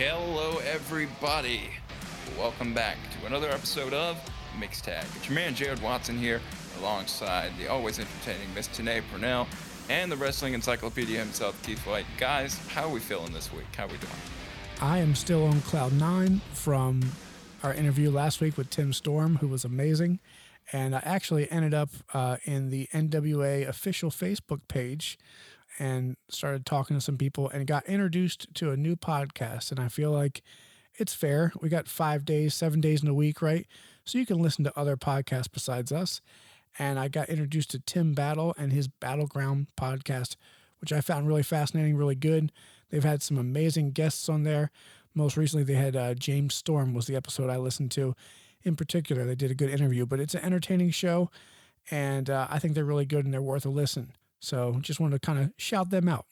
Hello, everybody. Welcome back to another episode of Mixed Tag. It's your man Jared Watson here, alongside the always entertaining Miss Tanae Purnell and the wrestling encyclopedia himself, Keith White. Guys, how are we feeling this week? How are we doing? I am still on cloud nine from our interview last week with Tim Storm, who was amazing. And I actually ended up uh, in the NWA official Facebook page and started talking to some people and got introduced to a new podcast. And I feel like it's fair. We got five days, seven days in a week, right? So you can listen to other podcasts besides us. And I got introduced to Tim Battle and his Battleground podcast, which I found really fascinating, really good. They've had some amazing guests on there. Most recently, they had uh, James Storm was the episode I listened to. In particular, they did a good interview, but it's an entertaining show, and uh, I think they're really good and they're worth a listen. So just wanted to kind of shout them out.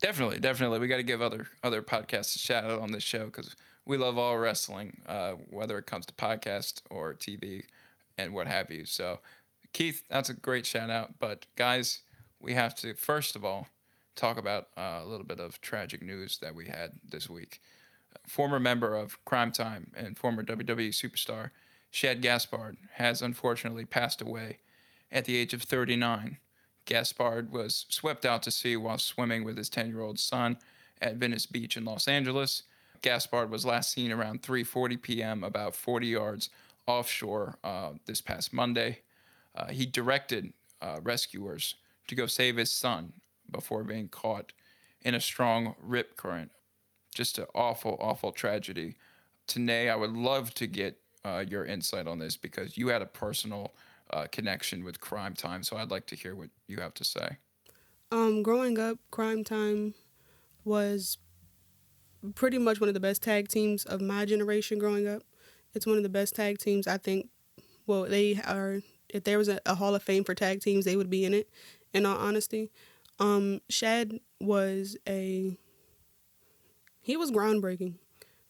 Definitely, definitely. We got to give other other podcasts a shout out on this show because we love all wrestling, uh, whether it comes to podcast or TV and what have you. So, Keith, that's a great shout out. But guys, we have to first of all talk about uh, a little bit of tragic news that we had this week. Former member of Cryme Tyme and former WWE superstar Shad Gaspard has unfortunately passed away at the age of 39. Gaspard was swept out to sea while swimming with his 10 year old son at Venice Beach in Los Angeles. Gaspard was last seen around 3:40 p.m., about 40 yards offshore uh, this past Monday. Uh, he directed uh, rescuers to go save his son before being caught in a strong rip current. Just an awful, awful tragedy. Tanae, I would love to get uh, your insight on this because you had a personal uh, connection with Cryme Tyme. So I'd like to hear what you have to say. Um, growing up, Cryme Tyme was pretty much one of the best tag teams of my generation growing up. It's one of the best tag teams I think. Well, they are. If there was a, a Hall of Fame for tag teams, they would be in it. In all honesty, um, Shad was a. He was groundbreaking,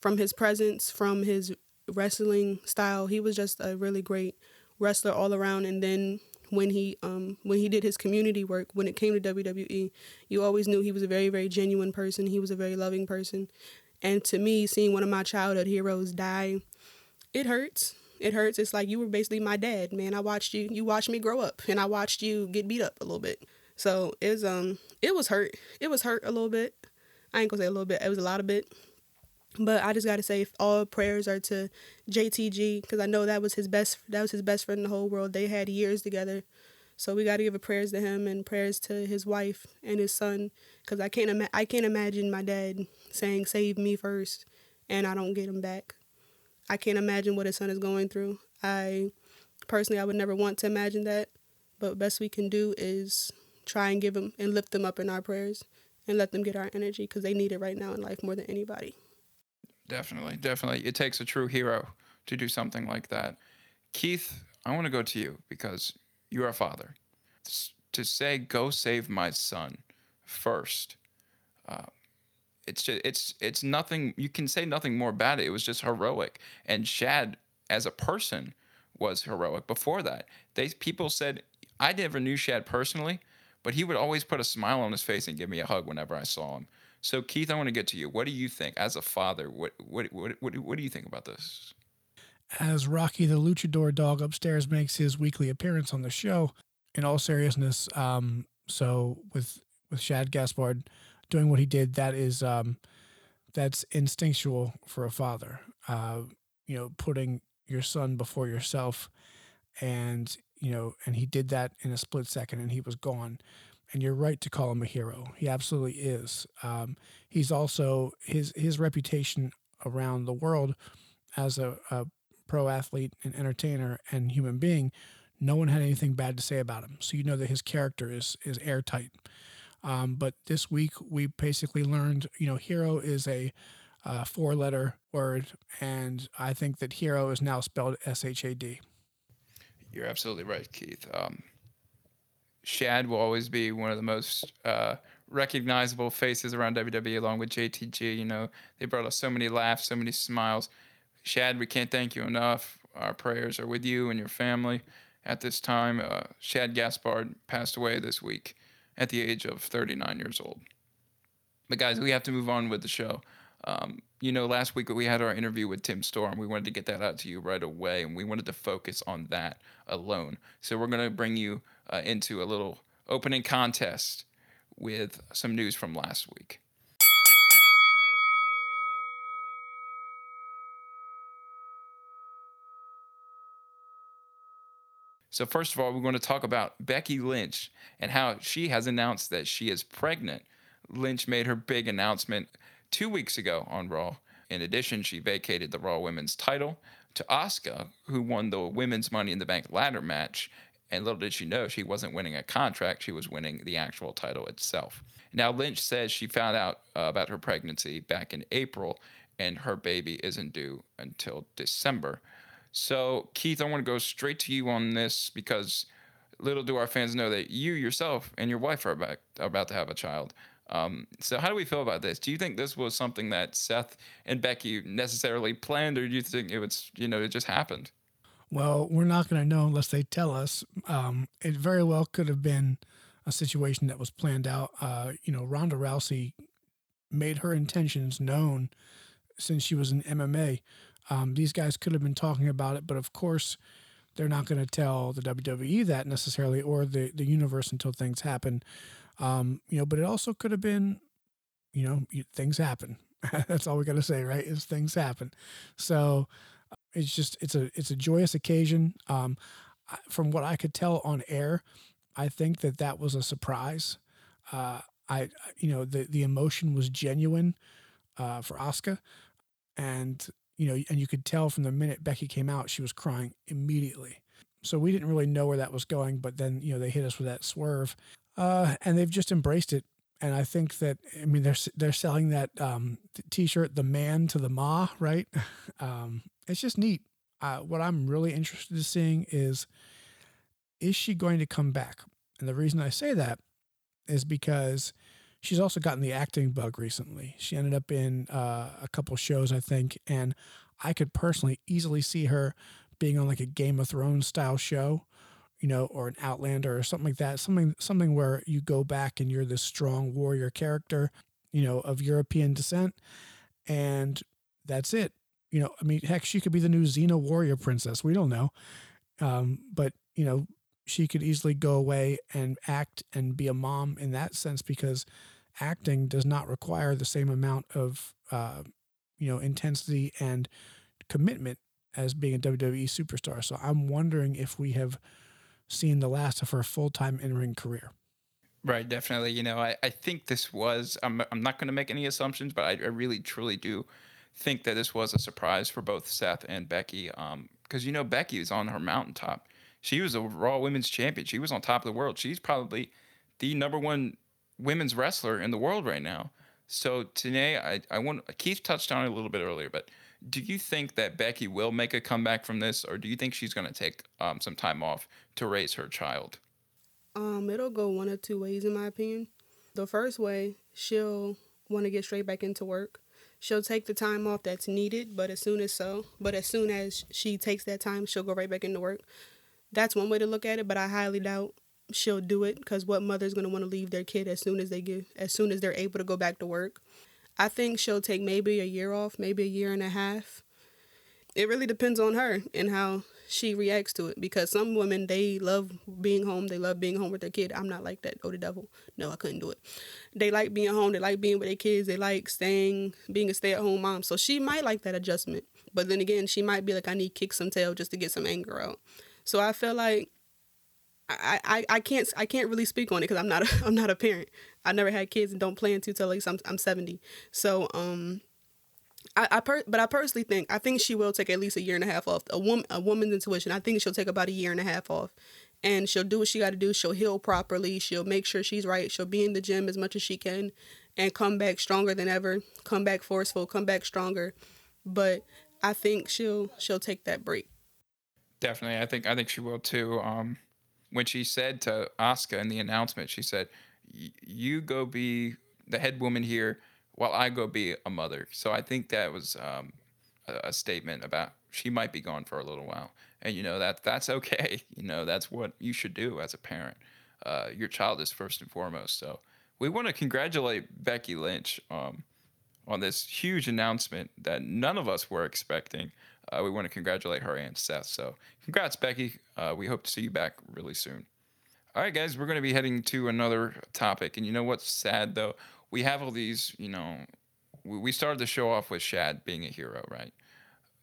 from his presence, from his wrestling style. He was just a really great wrestler all around. And then when he um when he did his community work, when it came to WWE, you always knew he was a very very genuine person. He was a very loving person. And to me, seeing one of my childhood heroes die, it hurts. It hurts. It's like you were basically my dad, man. I watched you. You watched me grow up, and I watched you get beat up a little bit. So it was um it was hurt. It was hurt a little bit. I ain't gonna say a little bit. It was a lot of bit. But I just gotta say, all prayers are to JTG because I know that was his best. That was his best friend in the whole world. They had years together, so we gotta give prayers to him and prayers to his wife and his son because I can't ima- I can't imagine my dad saying save me first and I don't get him back. I can't imagine what his son is going through. I personally I would never want to imagine that, but best we can do is try and give them and lift them up in our prayers and let them get our energy because they need it right now in life more than anybody. Definitely, definitely. It takes a true hero to do something like that. Keith, I want to go to you because you're a father. To say, go save my son first, uh, it's just, it's, it's nothing, you can say nothing more about it. It was just heroic. And Shad, as a person, was heroic before that. They, people said, I never knew Shad personally, but he would always put a smile on his face and give me a hug whenever I saw him. So Keith, I want to get to you. What do you think as a father? What what what what, what do you think about this? As Rocky the Luchador dog upstairs makes his weekly appearance on the show, in all seriousness, um, so with with Shad Gaspard doing what he did, that is um, that's instinctual for a father. Uh, you know, putting your son before yourself, and you know, and he did that in a split second, and he was gone and you're right to call him a hero. He absolutely is. Um, he's also his his reputation around the world as a, a, pro athlete and entertainer and human being. No one had anything bad to say about him, so you know that his character is is airtight. Um, but this week we basically learned, you know, hero is a uh, four letter word, and I think that hero is now spelled S H A D. You're absolutely right, Keith. Um, Shad will always be one of the most uh, recognizable faces around WWE, along with JTG. You know, they brought us so many laughs, so many smiles. Shad, we can't thank you enough. Our prayers are with you and your family at this time. Uh, Shad Gaspard passed away this week at the age of 39 years old. But guys, we have to move on with the show. Um, you know, last week we had our interview with Tim Storm. We wanted to get that out to you right away, and we wanted to focus on that alone. So we're going to bring you uh, into a little opening contest with some news from last week. So, first of all, we're going to talk about Becky Lynch and how she has announced that she is pregnant. Lynch made her big announcement two weeks ago on Raw. In addition, she vacated the Raw Women's title to Asuka, who won the Women's Money in the Bank ladder match. And little did she know, she wasn't winning a contract, she was winning the actual title itself. Now, Lynch says she found out uh, about her pregnancy back in April, and her baby isn't due until December. So, Keith, I want to go straight to you on this because little do our fans know that you yourself and your wife are about, are about to have a child. Um, so, how do we feel about this? Do you think this was something that Seth and Becky necessarily planned, or do you think it was, you know, it just happened? Well, we're not going to know unless they tell us. Um, it very well could have been a situation that was planned out. Uh, you know, Ronda Rousey made her intentions known since she was in MMA. Um, these guys could have been talking about it, but of course, they're not going to tell the WWE that necessarily or the, the universe until things happen. Um, you know, but it also could have been, you know, things happen. That's all we got to say, right? Is things happen. So it's just it's a it's a joyous occasion. Um, from what I could tell on air, I think that that was a surprise. Uh, I you know the the emotion was genuine uh, for Asuka, and you know, and you could tell from the minute Becky came out, she was crying immediately. So we didn't really know where that was going, but then you know they hit us with that swerve, uh, and they've just embraced it. And I think that I mean they're they're selling that um, T-shirt, the man to the ma, right? um, it's just neat. Uh, what I'm really interested in seeing is is she going to come back? And the reason I say that is because she's also gotten the acting bug recently. She ended up in uh, a couple shows, I think, and I could personally easily see her being on like a Game of Thrones style show, you know, or an Outlander or something like that. Something something where you go back and you're this strong warrior character, you know, of European descent, and that's it. You know, I mean, heck, she could be the new Xena warrior princess. We don't know, um, but you know, she could easily go away and act and be a mom in that sense because acting does not require the same amount of uh, you know intensity and commitment as being a WWE superstar. So I'm wondering if we have seen the last of her full time in ring career. Right, definitely. You know, I, I think this was, I'm, I'm not going to make any assumptions, but I, I really, truly do think that this was a surprise for both Seth and Becky. Because, um, you know, Becky is on her mountaintop. She was a Raw Women's Champion. She was on top of the world. She's probably the number one women's wrestler in the world right now. So today, I, I want Keith touched on it a little bit earlier, but do you think that Becky will make a comeback from this, or do you think she's going to take um, some time off to raise her child? Um, it'll go one of two ways, in my opinion. The first way, she'll want to get straight back into work. She'll take the time off that's needed, but as soon as so, but as soon as she takes that time, she'll go right back into work. That's one way to look at it, but I highly doubt she'll do it because what mother's going to want to leave their kid as soon as they get as soon as they're able to go back to work i think she'll take maybe a year off maybe a year and a half it really depends on her and how she reacts to it because some women they love being home. They love being home with their kid. I'm not like that. Oh the devil. No i couldn't do it. They like being home. They like being with their kids. They like staying being a stay-at-home mom. So she might like that adjustment. But then again she might be like i need kick some tail just to get some anger out. So i feel like I, I, I can't I can't really speak on it because I'm not a, I'm not a parent. I never had kids and don't plan to till least I'm I'm 70. So um, I, I per, but I personally think I think she will take at least a year and a half off. A woman a woman's intuition. I think she'll take about a year and a half off, and she'll do what she got to do. She'll heal properly. She'll make sure she's right. She'll be in the gym as much as she can, and come back stronger than ever. Come back forceful. Come back stronger. But I think she'll she'll take that break. Definitely, I think I think she will too. Um, when she said to Asuka in the announcement, she said, "You go be the head woman here, while I go be a mother." So I think that was um, a, a, statement about she might be gone for a little while, and you know that that's okay. You know that's what you should do as a parent. Uh, your child is first and foremost. So we want to congratulate Becky Lynch um, on this huge announcement that none of us were expecting. Uh, we want to congratulate her and Seth. So, congrats, Becky. Uh, we hope to see you back really soon. All right, guys, we're going to be heading to another topic. And you know what's sad, though? We have all these, you know, we started the show off with Shad being a hero, right?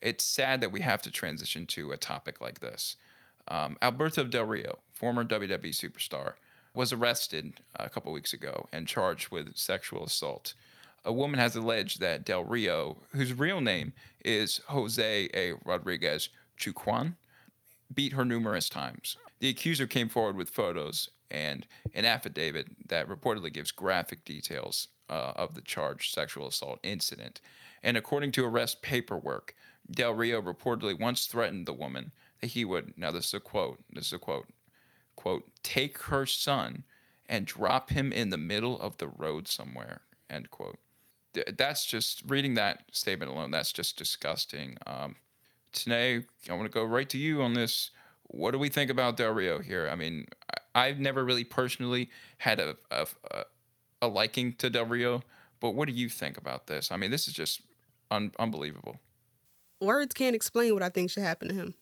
It's sad that we have to transition to a topic like this. Um, Alberto Del Rio, former WWE superstar, was arrested a couple weeks ago and charged with sexual assault. A woman has alleged that Del Rio, whose real name is Jose A. Rodriguez Chuquan, beat her numerous times. The accuser came forward with photos and an affidavit that reportedly gives graphic details uh, of the charged sexual assault incident. And according to arrest paperwork, Del Rio reportedly once threatened the woman that he would, now this is a quote, this is a quote, quote, take her son and drop him in the middle of the road somewhere, end quote. That's just reading that statement alone. That's just disgusting. Um, I want to go right to you on this. What do we think about Del Rio here? I mean, I've never really personally had a, a, a liking to Del Rio, but what do you think about this? I mean, this is just un- unbelievable. Words can't explain what I think should happen to him.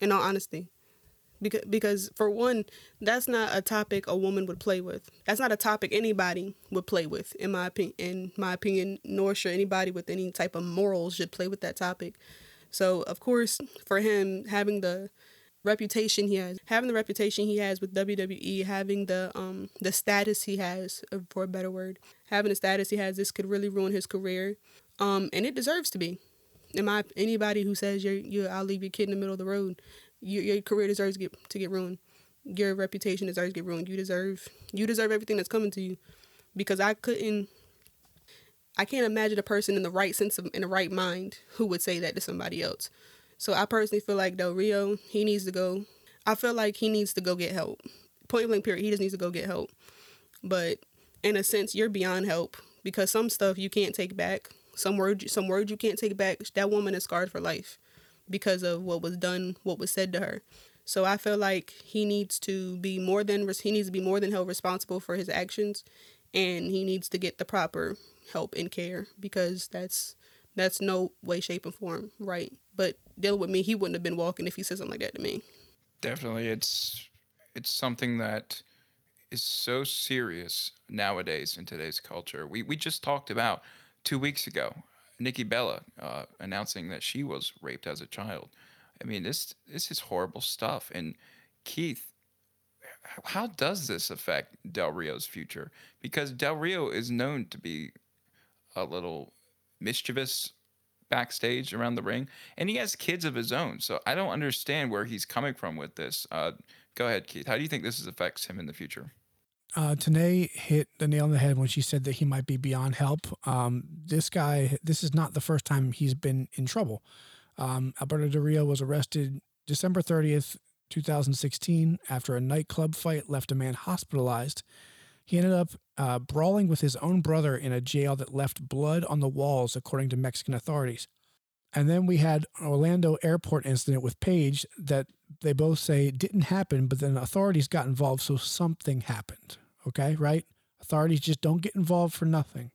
In all honesty, because because for one, that's not a topic a woman would play with. That's not a topic anybody would play with, in my opinion. In my opinion, nor should anybody with any type of morals should play with that topic. So of course, for him having the reputation he has, having the reputation he has with WWE, having the um the status he has, uh, for a better word, having the status he has, this could really ruin his career, um, and it deserves to be. In my anybody who says you're you I'll leave your kid in the middle of the road, your your career deserves to get to get ruined. Your reputation deserves to get ruined. You deserve you deserve everything that's coming to you, because I couldn't. I can't imagine a person in the right sense of in the right mind who would say that to somebody else. So I personally feel like Del Rio, he needs to go. I feel like he needs to go get help. Point blank period. He just needs to go get help. But in a sense, you're beyond help because some stuff you can't take back. Some words, some words you can't take back. That woman is scarred for life because of what was done, what was said to her. So I feel like he needs to be more than he needs to be more than held responsible for his actions, and he needs to get the proper help and care because that's that's no way, shape, and form right. But dealing with me, he wouldn't have been walking if he said something like that to me. Definitely, it's it's something that is so serious nowadays in today's culture. We we just talked about two weeks ago, Nikki Bella uh, announcing that she was raped as a child. I mean, this this is horrible stuff. And Keith, how does this affect Del Rio's future? Because Del Rio is known to be a little mischievous backstage around the ring, and he has kids of his own. So I don't understand where he's coming from with this. Uh, go ahead, Keith. How do you think this affects him in the future? Uh, Tanae hit the nail on the head when she said that he might be beyond help. Um, this guy, this is not the first time he's been in trouble. Um, Alberto Del Rio was arrested December 30th, 2016, after a nightclub fight left a man hospitalized he ended up uh, brawling with his own brother in a jail that left blood on the walls, according to Mexican authorities. And then we had Orlando airport incident with Paige that they both say didn't happen, but then authorities got involved, so something happened. Okay, right? Authorities just don't get involved for nothing.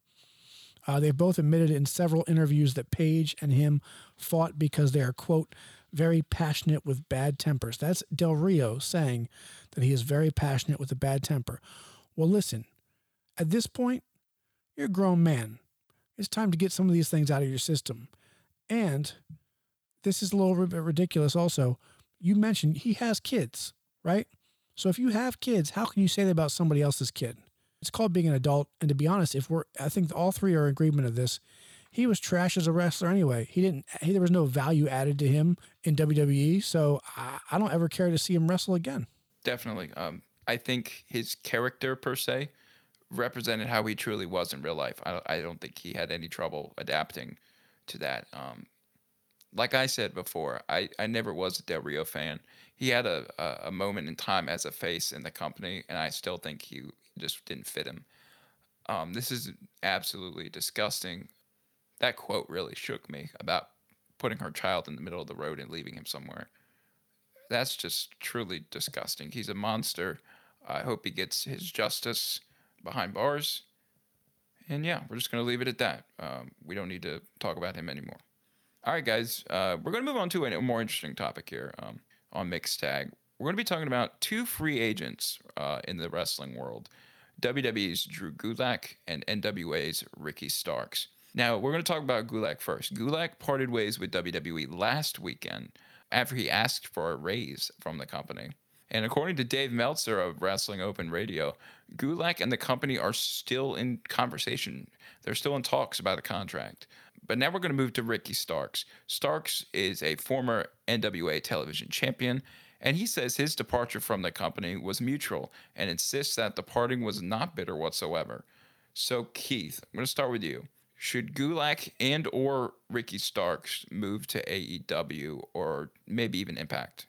Uh, they both admitted in several interviews that Paige and him fought because they are, quote, very passionate with bad tempers. That's Del Rio saying that he is very passionate with a bad temper. Well, listen, at this point, you're a grown man. It's time to get some of these things out of your system. And this is a little bit ridiculous also. You mentioned he has kids, right? So if you have kids, how can you say that about somebody else's kid? It's called being an adult. And to be honest, if we're, I think all three are in agreement of this. He was trash as a wrestler anyway. He didn't. He, there was no value added to him in WWE. So I, I don't ever care to see him wrestle again. Definitely. Um, I think his character per se represented how he truly was in real life. I, I don't think he had any trouble adapting to that. Um, like I said before, I, I never was a Del Rio fan. He had a, a, a, moment in time as a face in the company, and I still think he just didn't fit him. Um, this is absolutely disgusting. That quote really shook me about putting her child in the middle of the road and leaving him somewhere. That's just truly disgusting. He's a monster. I hope he gets his justice behind bars. And yeah, we're just going to leave it at that. Um, we don't need to talk about him anymore. All right, guys, uh, we're going to move on to a more interesting topic here um, on Mixed Tag. We're going to be talking about two free agents uh, in the wrestling world WWE's Drew Gulak and NWA's Ricky Starks. Now, we're going to talk about Gulak first. Gulak parted ways with WWE last weekend after he asked for a raise from the company. And according to Dave Meltzer of Wrestling Observer Radio, Gulak and the company are still in conversation. They're still in talks about a contract. But now we're going to move to Ricky Starks. Starks is a former NWA television champion, and he says his departure from the company was mutual and insists that the parting was not bitter whatsoever. So, Keith, I'm going to start with you. Should Gulak and or Ricky Starks move to AEW or maybe even Impact?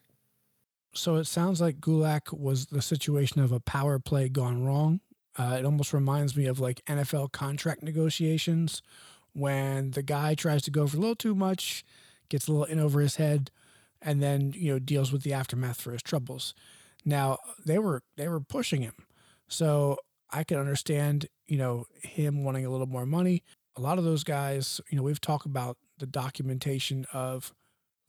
So it sounds like Gulak was the situation of a power play gone wrong. Uh, it almost reminds me of like NFL contract negotiations when the guy tries to go for a little too much, gets a little in over his head, and then you know deals with the aftermath for his troubles. Now they were they were pushing him, so I can understand you know him wanting a little more money. A lot of those guys, you know, we've talked about the documentation of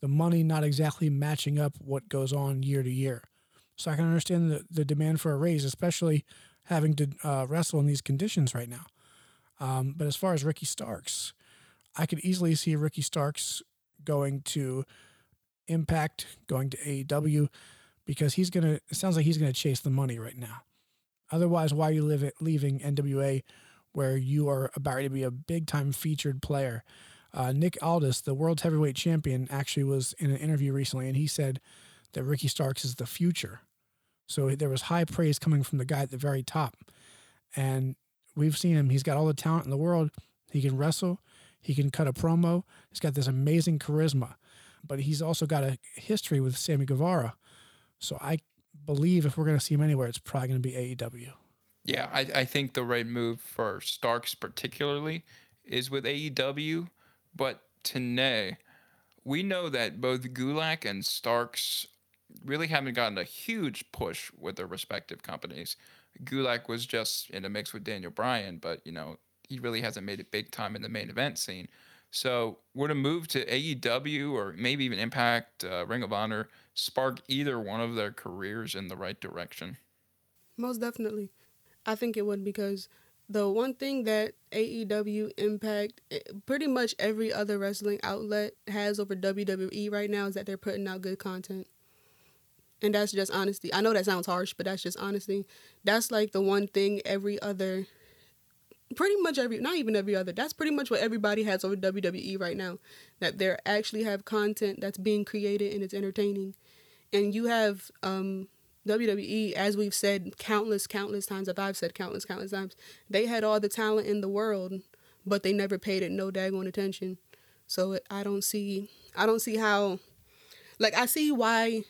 the money not exactly matching up what goes on year to year. So I can understand the, the demand for a raise, especially having to uh, wrestle in these conditions right now. Um, but as far as Ricky Starks, I could easily see Ricky Starks going to Impact, going to AEW, because he's gonna. It sounds like he's gonna chase the money right now. Otherwise, why are you leaving NWA, where you are about to be a big time featured player? Uh, Nick Aldis, the world heavyweight champion, actually was in an interview recently, and he said that Ricky Starks is the future. So there was high praise coming from the guy at the very top, and we've seen him. He's got all the talent in the world. He can wrestle. He can cut a promo. He's got this amazing charisma, but he's also got a history with Sammy Guevara. So I believe if we're going to see him anywhere, it's probably going to be AEW. Yeah, I, I think the right move for Starks particularly is with AEW, but Tanae, we know that both Gulak and Starks really haven't gotten a huge push with their respective companies. Gulak was just in a mix with Daniel Bryan, but you know he really hasn't made it big time in the main event scene. So would a move to AEW or maybe even Impact, uh, Ring of Honor, spark either one of their careers in the right direction? Most definitely. I think it would because the one thing that AEW, Impact, eh, pretty much every other wrestling outlet has over WWE right now is that they're putting out good content. And that's just honesty. I know that sounds harsh, but that's just honesty. That's like the one thing every other pretty much every not even every other that's pretty much what everybody has over WWE right now that they actually have content that's being created and it's entertaining and you have um WWE as we've said countless countless times if I've said countless countless times they had all the talent in the world but they never paid it no daggone attention so I don't see I don't see how like I see why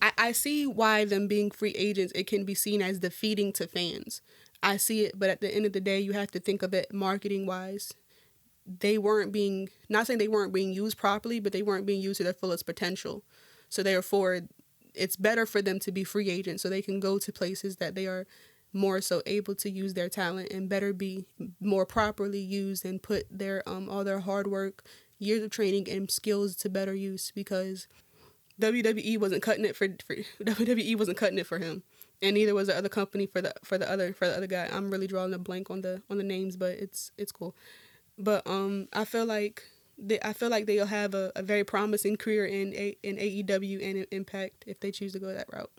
I, I see why them being free agents it can be seen as defeating to fans I see it, but at the end of the day, you have to think of it marketing wise. They weren't being, not saying they weren't being used properly, but they weren't being used to their fullest potential. So therefore, it's better for them to be free agents so they can go to places that they are more so able to use their talent and better be more properly used and put their um all their hard work, years of training and skills to better use because WWE wasn't cutting it for, for WWE wasn't cutting it for him and neither was the other company for the for the other for the other guy. I'm really drawing a blank on the on the names, but it's it's cool. But um, I feel like they, I feel like they'll have a, a very promising career in a, in AEW and Impact if they choose to go that route.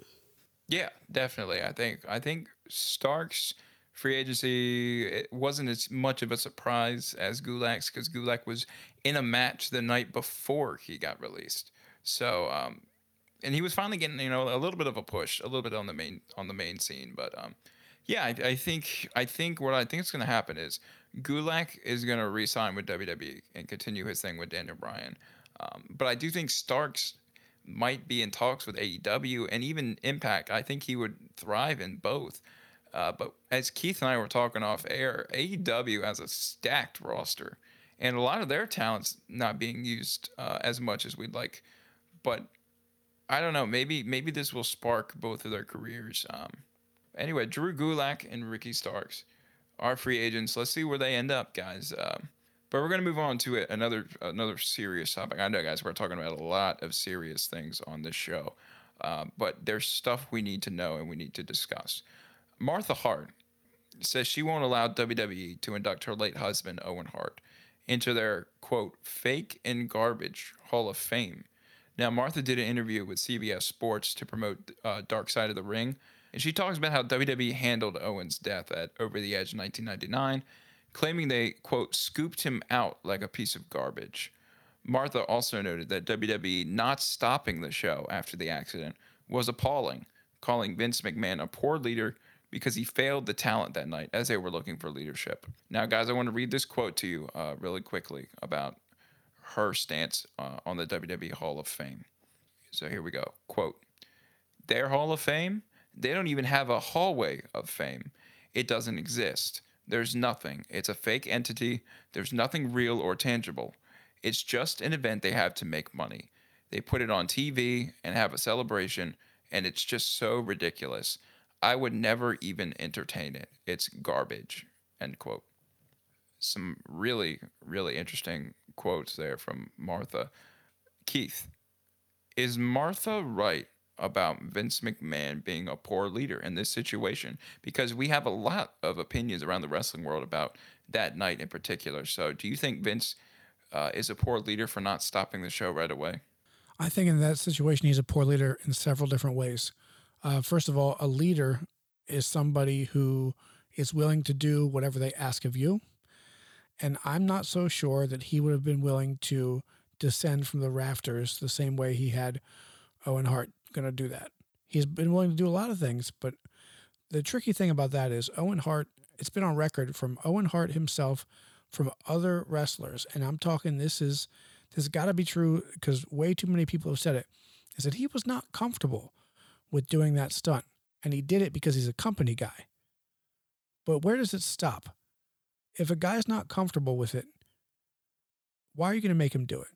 Yeah, definitely. I think I think Starks free agency it wasn't as much of a surprise as Gulak's because Gulak was in a match the night before he got released. So um, and he was finally getting you know a little bit of a push, a little bit on the main on the main scene. But um, yeah, I, I think I think what I think is going to happen is Gulak is going to re-sign with WWE and continue his thing with Daniel Bryan. Um, but I do think Starks might be in talks with AEW and even Impact. I think he would thrive in both. Uh, but as Keith and I were talking off air, AEW has a stacked roster, and a lot of their talents not being used uh, as much as we'd like. But I don't know. Maybe maybe this will spark both of their careers. Um, anyway, Drew Gulak and Ricky Starks are free agents. Let's see where they end up, guys. Um, but we're gonna move on to another another serious topic. I know, guys, we're talking about a lot of serious things on this show, uh, but there's stuff we need to know and we need to discuss. Martha Hart says she won't allow WWE to induct her late husband Owen Hart into their quote fake and garbage Hall of Fame. Now, Martha did an interview with CBS Sports to promote uh, Dark Side of the Ring, and she talks about how WWE handled Owen's death at Over the Edge in 1999 claiming they, quote, scooped him out like a piece of garbage. Martha also noted that WWE not stopping the show after the accident was appalling, calling Vince McMahon a poor leader because he failed the talent that night as they were looking for leadership. Now, guys, I want to read this quote to you uh, really quickly about her stance uh, on the WWE Hall of Fame. So here we go. Quote Their Hall of Fame? They don't even have a hallway of fame. It doesn't exist. There's nothing. It's a fake entity. There's nothing real or tangible. It's just an event they have to make money. They put it on TV and have a celebration, and it's just so ridiculous. I would never even entertain it. It's garbage. End quote. Some really, really interesting quotes there from Martha. Keith, is Martha right about Vince McMahon being a poor leader in this situation because we have a lot of opinions around the wrestling world about that night in particular. So, do you think Vince uh, is a poor leader for not stopping the show right away? I think in that situation, he's a poor leader in several different ways. Uh, first of all, a leader is somebody who is willing to do whatever they ask of you. And I'm not so sure that he would have been willing to descend from the rafters the same way he had Owen Hart going to do that. He's been willing to do a lot of things, but the tricky thing about that is Owen Hart, it's been on record from Owen Hart himself, from other wrestlers, and I'm talking this is this got to be true because way too many people have said it, is that he was not comfortable with doing that stunt. And he did it because he's a company guy. But where does it stop? If a guy's not comfortable with it, why are you going to make him do it?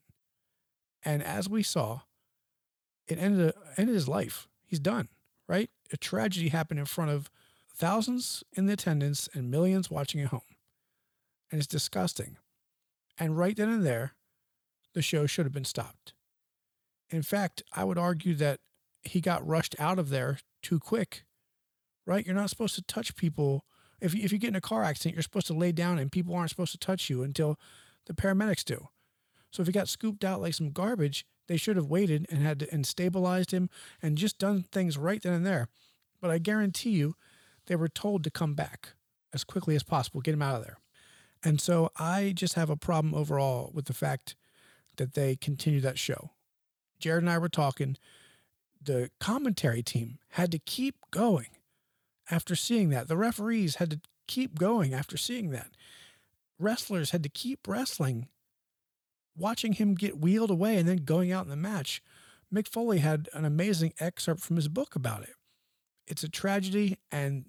And as we saw, it ended ended his life. He's done, right? A tragedy happened in front of thousands in the attendance and millions watching at home. And it's disgusting. And right then and there, the show should have been stopped. In fact, I would argue that he got rushed out of there too quick, right? You're not supposed to touch people. If, if you get in a car accident, you're supposed to lay down and people aren't supposed to touch you until the paramedics do. So if he got scooped out like some garbage, they should have waited and had and stabilized him and just done things right then and there. But I guarantee you, they were told to come back as quickly as possible, get him out of there. And so I just have a problem overall with the fact that they continue that show. Jared and I were talking. The commentary team had to keep going after seeing that. The referees had to keep going after seeing that. Wrestlers had to keep wrestling watching him get wheeled away and then going out in the match, Mick Foley had an amazing excerpt from his book about it. It's a tragedy, and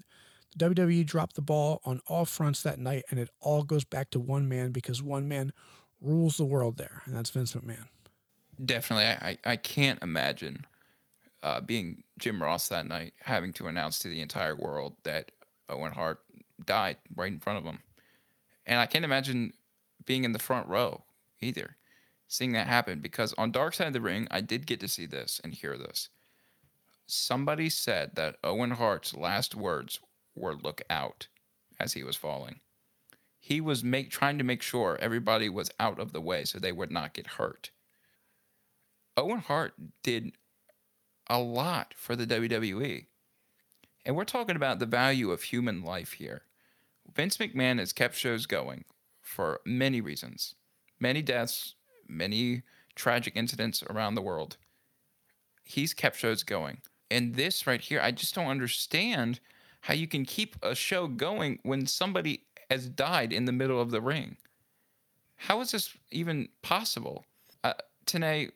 WWE dropped the ball on all fronts that night, and it all goes back to one man because one man rules the world there, and that's Vince McMahon. Definitely. I, I can't imagine uh, being Jim Ross that night, having to announce to the entire world that Owen Hart died right in front of him. And I can't imagine being in the front row either, seeing that happen because on Dark Side of the Ring, I did get to see this and hear this. Somebody said that Owen Hart's last words were "Look out" as he was falling. He was make trying to make sure everybody was out of the way so they would not get hurt. Owen Hart did a lot for the WWE. And we're talking about the value of human life here. Vince McMahon has kept shows going for many reasons many deaths, many tragic incidents around the world. He's kept shows going. And this right here, I just don't understand how you can keep a show going when somebody has died in the middle of the ring. How is this even possible? Uh, Tanae,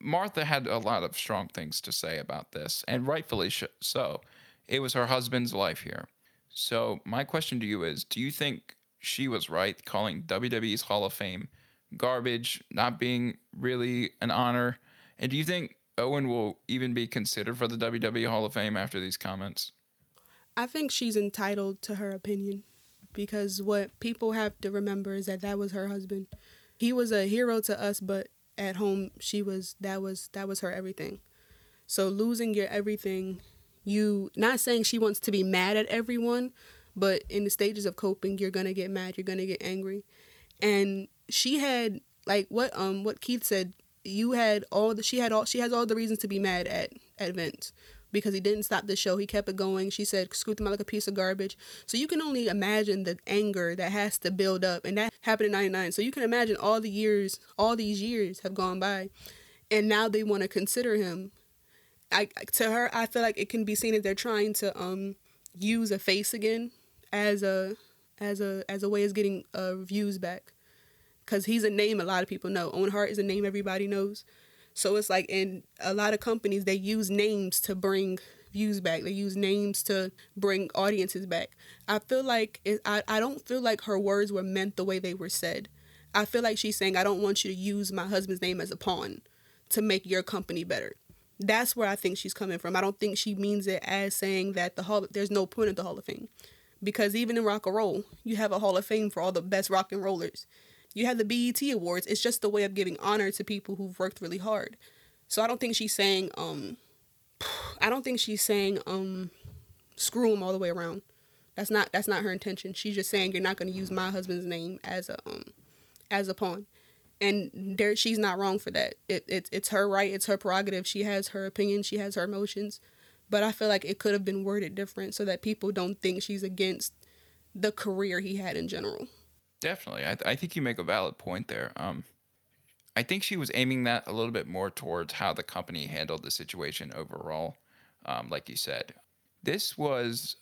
Martha had a lot of strong things to say about this, and rightfully so. It was her husband's life here. So, my question to you is do you think she was right calling WWE's Hall of Fame garbage, not being really an honor. And do you think Owen will even be considered for the WWE Hall of Fame after these comments? I think she's entitled to her opinion because what people have to remember is that that was her husband. He was a hero to us, but at home she was that was that was her everything. So losing your everything, you not saying she wants to be mad at everyone, but in the stages of coping, you're gonna get mad, you're gonna get angry, and she had like what um what Keith said. You had all the she had all she has all the reasons to be mad at at Vince because he didn't stop the show. He kept it going. She said, scooped him out like a piece of garbage. So you can only imagine the anger that has to build up. And that happened in 99. So you can imagine all the years, all these years have gone by. And now they want to consider him. I to her, I feel like it can be seen as they're trying to um use a face again as a as a as a way of getting uh, views back. Cause he's a name a lot of people know. Owen Hart is a name everybody knows. So it's like in a lot of companies they use names to bring views back. They use names to bring audiences back. I feel like it, I I don't feel like her words were meant the way they were said. I feel like she's saying I don't want you to use my husband's name as a pawn to make your company better. That's where I think she's coming from. I don't think she means it as saying that the hall there's no point in the Hall of Fame. Because even in rock and roll, you have a Hall of Fame for all the best rock and rollers. You have the BET Awards. It's just a way of giving honor to people who've worked really hard. So I don't think she's saying um I don't think she's saying um screw him all the way around. That's not that's not her intention. She's just saying you're not going to use my husband's name as a um as a pawn. And there she's not wrong for that. It, it it's her right, it's her prerogative. She has her opinion, she has her emotions. But I feel like it could have been worded different so that people don't think she's against the career he had in general. Definitely. I, th- I think you make a valid point there. Um, I think she was aiming that a little bit more towards how the company handled the situation overall. Um, like you said, this was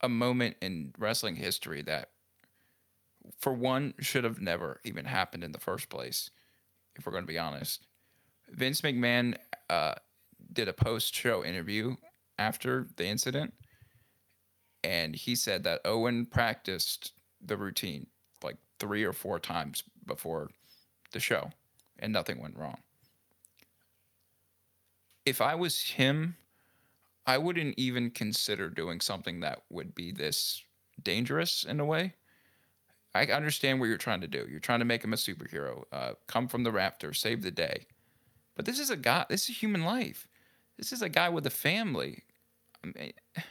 a moment in wrestling history that, for one, should have never even happened in the first place, if we're going to be honest. Vince McMahon uh, did a post show interview after the incident, and he said that Owen practiced the routine like three or four times before the show and nothing went wrong. If I was him, I wouldn't even consider doing something that would be this dangerous in a way. I understand what you're trying to do. You're trying to make him a superhero, uh, come from the raptor, save the day. But this is a guy, this is human life. This is a guy with a family. I mean,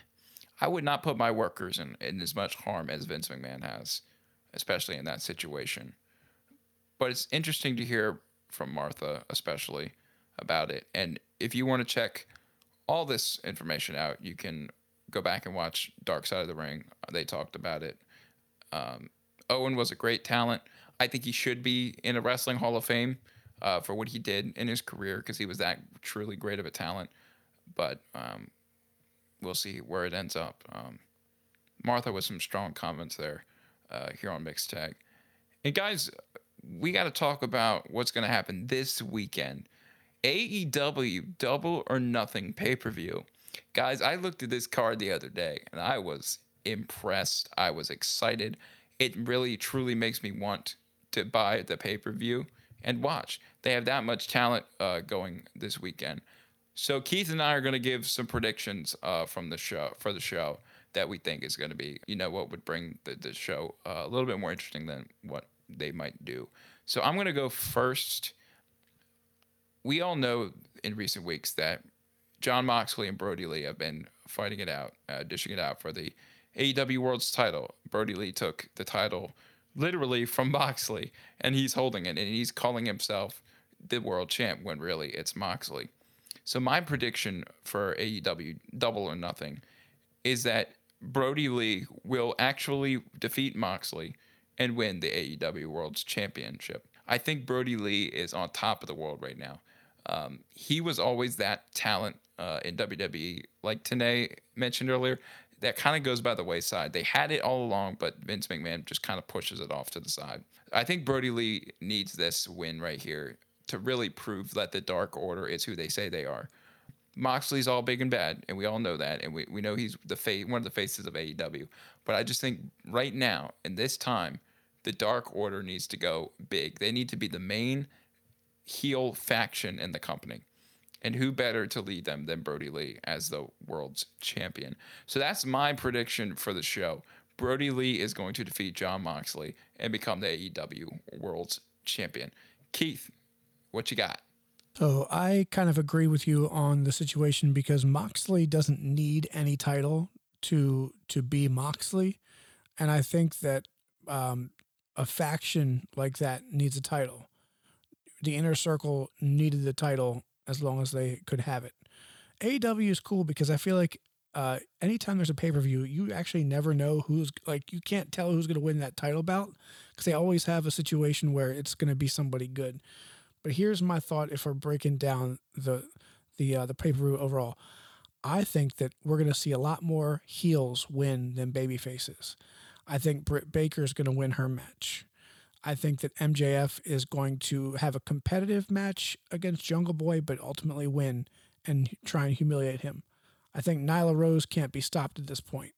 I would not put my workers in, in as much harm as Vince McMahon has, especially in that situation. But it's interesting to hear from Martha, especially about it. And if you want to check all this information out, you can go back and watch Dark Side of the Ring. They talked about it. Um, Owen was a great talent. I think he should be in a Wrestling Hall of Fame uh, for what he did in his career because he was that truly great of a talent. But um, we'll see where it ends up. Um, Martha with some strong comments there uh, here on Mixed Tag. And guys, we got to talk about what's going to happen this weekend. AEW Double or Nothing pay per view. Guys, I looked at this card the other day and I was impressed. I was excited. It really, truly makes me want to buy the pay per view and watch. They have that much talent uh, going this weekend. So Keith and I are going to give some predictions uh, from the show for the show that we think is going to be, you know, what would bring the, the show uh, a little bit more interesting than what they might do. So I'm going to go first. We all know in recent weeks that Jon Moxley and Brodie Lee have been fighting it out, uh, dishing it out for the AEW World's title. Brodie Lee took the title literally from Moxley, and he's holding it, and he's calling himself the world champ when really it's Moxley. So my prediction for AEW Double or Nothing is that Brodie Lee will actually defeat Moxley and win the AEW World's Championship. I think Brodie Lee is on top of the world right now. Um, he was always that talent uh, in WWE, like Tanae mentioned earlier. That kind of goes by the wayside. They had it all along, but Vince McMahon just kind of pushes it off to the side. I think Brodie Lee needs this win right here to really prove that the Dark Order is who they say they are. Moxley's all big and bad, and we all know that, and we, we know he's the face, one of the faces of AEW. But I just think right now, in this time, the Dark Order needs to go big. They need to be the main heel faction in the company. And who better to lead them than Brodie Lee as the world's champion? So that's my prediction for the show. Brodie Lee is going to defeat Jon Moxley and become the AEW World's Champion. Keith, what you got? So I kind of agree with you on the situation because Moxley doesn't need any title to to be Moxley, and I think that um, a faction like that needs a title. The inner circle needed the title as long as they could have it. AEW is cool because I feel like uh, anytime there's a pay per view, you actually never know who's like you can't tell who's going to win that title bout because they always have a situation where it's going to be somebody good. But here's my thought: if we're breaking down the the uh, the pay per view overall, I think that we're going to see a lot more heels win than baby faces. I think Britt Baker is going to win her match. I think that MJF is going to have a competitive match against Jungle Boy, but ultimately win and try and humiliate him. I think Nyla Rose can't be stopped at this point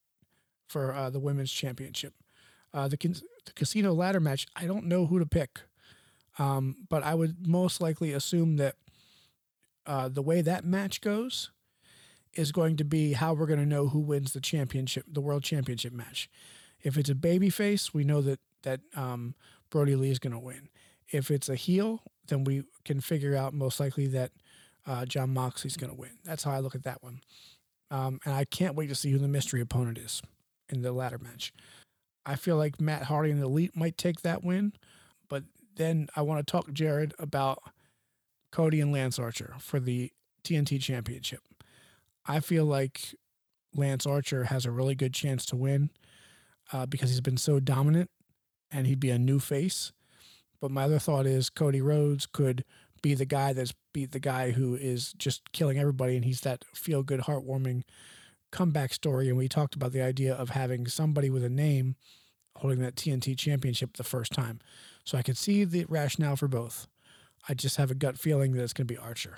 for uh, the women's championship. Uh, the, the casino ladder match, I don't know who to pick, um, but I would most likely assume that uh, the way that match goes is going to be how we're going to know who wins the championship, the world championship match. If it's a baby face, we know that that um, Brodie Lee is going to win. If it's a heel, then we can figure out most likely that uh, Jon Moxley's going to win. That's how I look at that one. Um, and I can't wait to see who the mystery opponent is in the ladder match. I feel like Matt Hardy and the Elite might take that win, but then I want to talk Jared about Cody and Lance Archer for the TNT Championship. I feel like Lance Archer has a really good chance to win uh, because he's been so dominant and he'd be a new face. But my other thought is Cody Rhodes could be the guy that's beat the guy who is just killing everybody, and he's that feel good, heartwarming comeback story. And we talked about the idea of having somebody with a name holding that TNT championship the first time. So I could see the rationale for both. I just have a gut feeling that it's going to be Archer.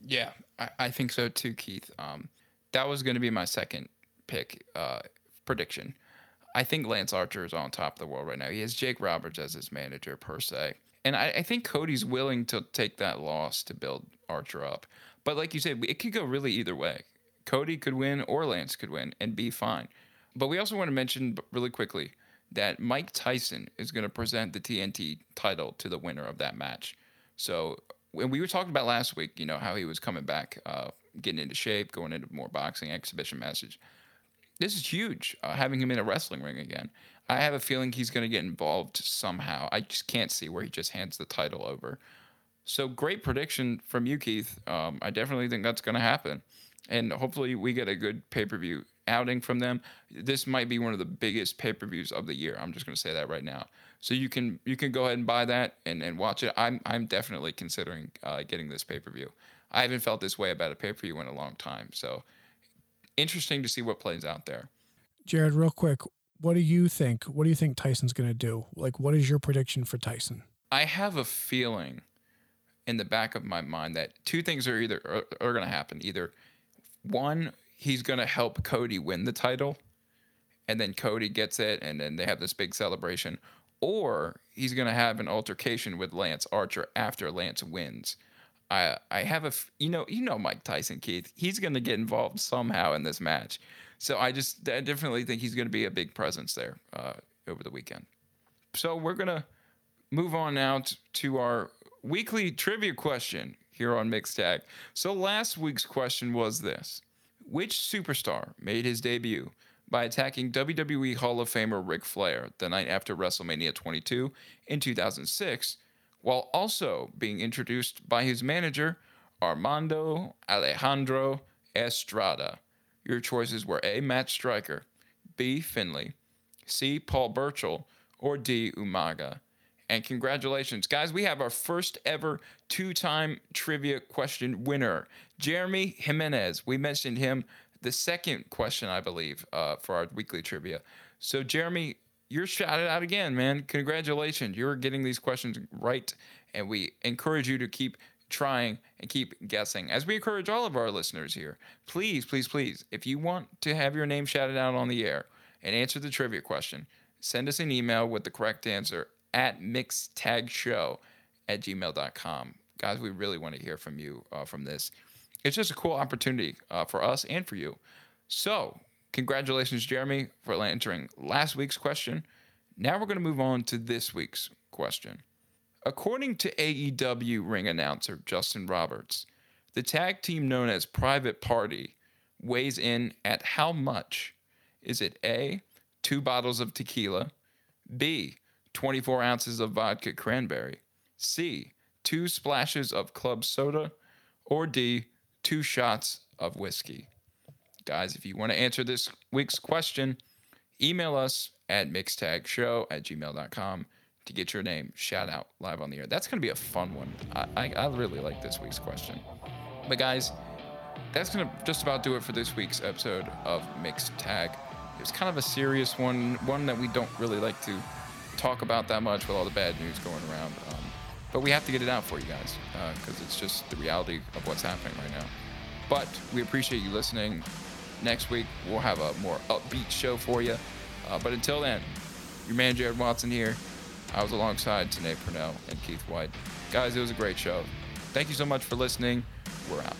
Yeah, I, I think so too, Keith. Um, that was going to be my second pick uh, prediction. I think Lance Archer is on top of the world right now. He has Jake Roberts as his manager per se. And I, I, think Cody's willing to take that loss to build Archer up. But like you said, it could go really either way. Cody could win or Lance could win and be fine. But we also want to mention really quickly that Mike Tyson is going to present the TNT title to the winner of that match. So when we were talking about last week, you know, how he was coming back, uh, getting into shape, going into more boxing, exhibition message this is huge uh, having him in a wrestling ring again. I have a feeling he's going to get involved somehow. I just can't see where he just hands the title over. So great prediction from you, Keith. Um, I definitely think that's going to happen, and hopefully we get a good pay per view outing from them. This might be one of the biggest pay per views of the year. I'm just going to say that right now. So you can you can go ahead and buy that and, and watch it. I'm I'm definitely considering uh, getting this pay per view. I haven't felt this way about a pay per view in a long time. So interesting to see what plays out there. Jared, real quick, what do you think? What do you think Tyson's going to do? Like, what is your prediction for Tyson? I have a feeling in the back of my mind that two things are either are, are going to happen. Either one, he's going to help Cody win the title, and then Cody gets it, and then they have this big celebration, or he's going to have an altercation with Lance Archer after Lance wins I I have a you know you know Mike Tyson Keith he's going to get involved somehow in this match, so I just I definitely think he's going to be a big presence there uh, over the weekend. So we're gonna move on now t- to our weekly trivia question here on Mixed Tag. So last week's question was this: Which superstar made his debut by attacking WWE Hall of Famer Ric Flair the night after WrestleMania 22 in 2006? While also being introduced by his manager, Armando Alejandro Estrada. Your choices were A. Matt Striker, B. Finlay, C. Paul Burchill, or D. Umaga. And congratulations, guys, we have our first ever two time trivia question winner, Jeremy Jimenez. We mentioned him the second question, I believe, uh, for our weekly trivia. So, Jeremy, you're shouted out again, man. Congratulations. You're getting these questions right. And we encourage you to keep trying and keep guessing. As we encourage all of our listeners here, please, please, please, if you want to have your name shouted out on the air and answer the trivia question, send us an email with the correct answer at mixtagshow at gmail.com. Guys, we really want to hear from you uh, from this. it's just a cool opportunity uh, for us and for you. So, congratulations, Jeremy, for answering last week's question. Now we're going to move on to this week's question. According to AEW ring announcer Justin Roberts, the tag team known as Private Party weighs in at how much? Is it A, two bottles of tequila, B, 24 ounces of vodka cranberry, C, two splashes of club soda, or D, two shots of whiskey? Guys, if you want to answer this week's question, email us at mixtagshow at gmail.com to get your name shout out live on the air. That's going to be a fun one. I, I, I really like this week's question. But guys, that's going to just about do it for this week's episode of Mixed Tag. It was kind of a serious one, one that we don't really like to talk about that much with all the bad news going around. Um, but we have to get it out for you guys because uh, it's just the reality of what's happening right now. But we appreciate you listening. Next week, we'll have a more upbeat show for you. Uh, but until then, your man Jared Watson here. I was alongside Tanae Purnell and Keith White. Guys, it was a great show. Thank you so much for listening. We're out.